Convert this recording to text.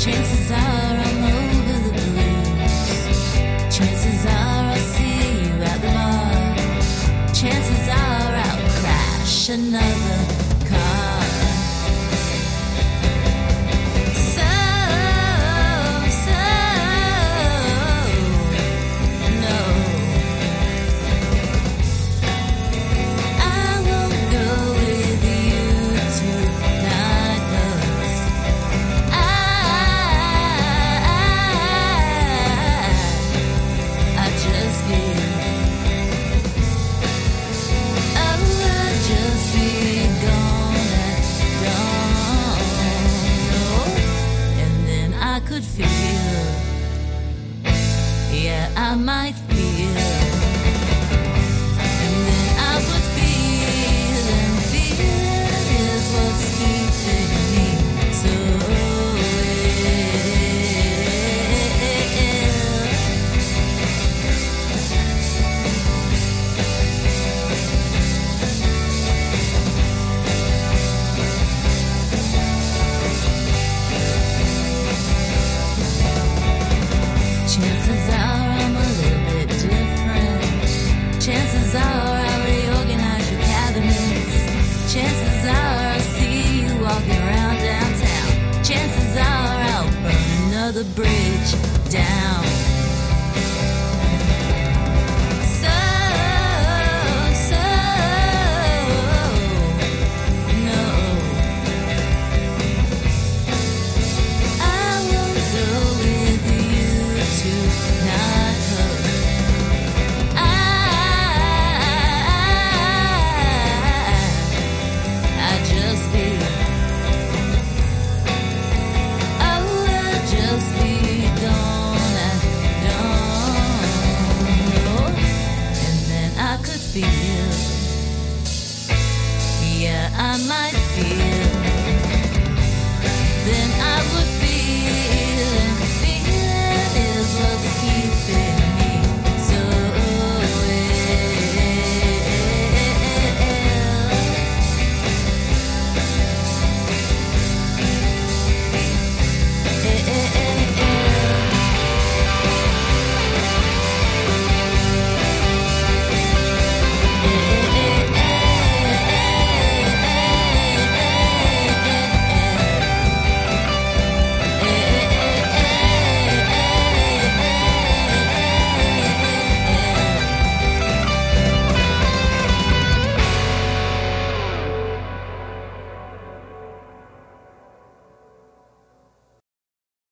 Chances are I'm over the blues. Chances are I'll see you at the bar. Chances are I'll crash another. Could feel, yeah, I might feel. Another bridge down.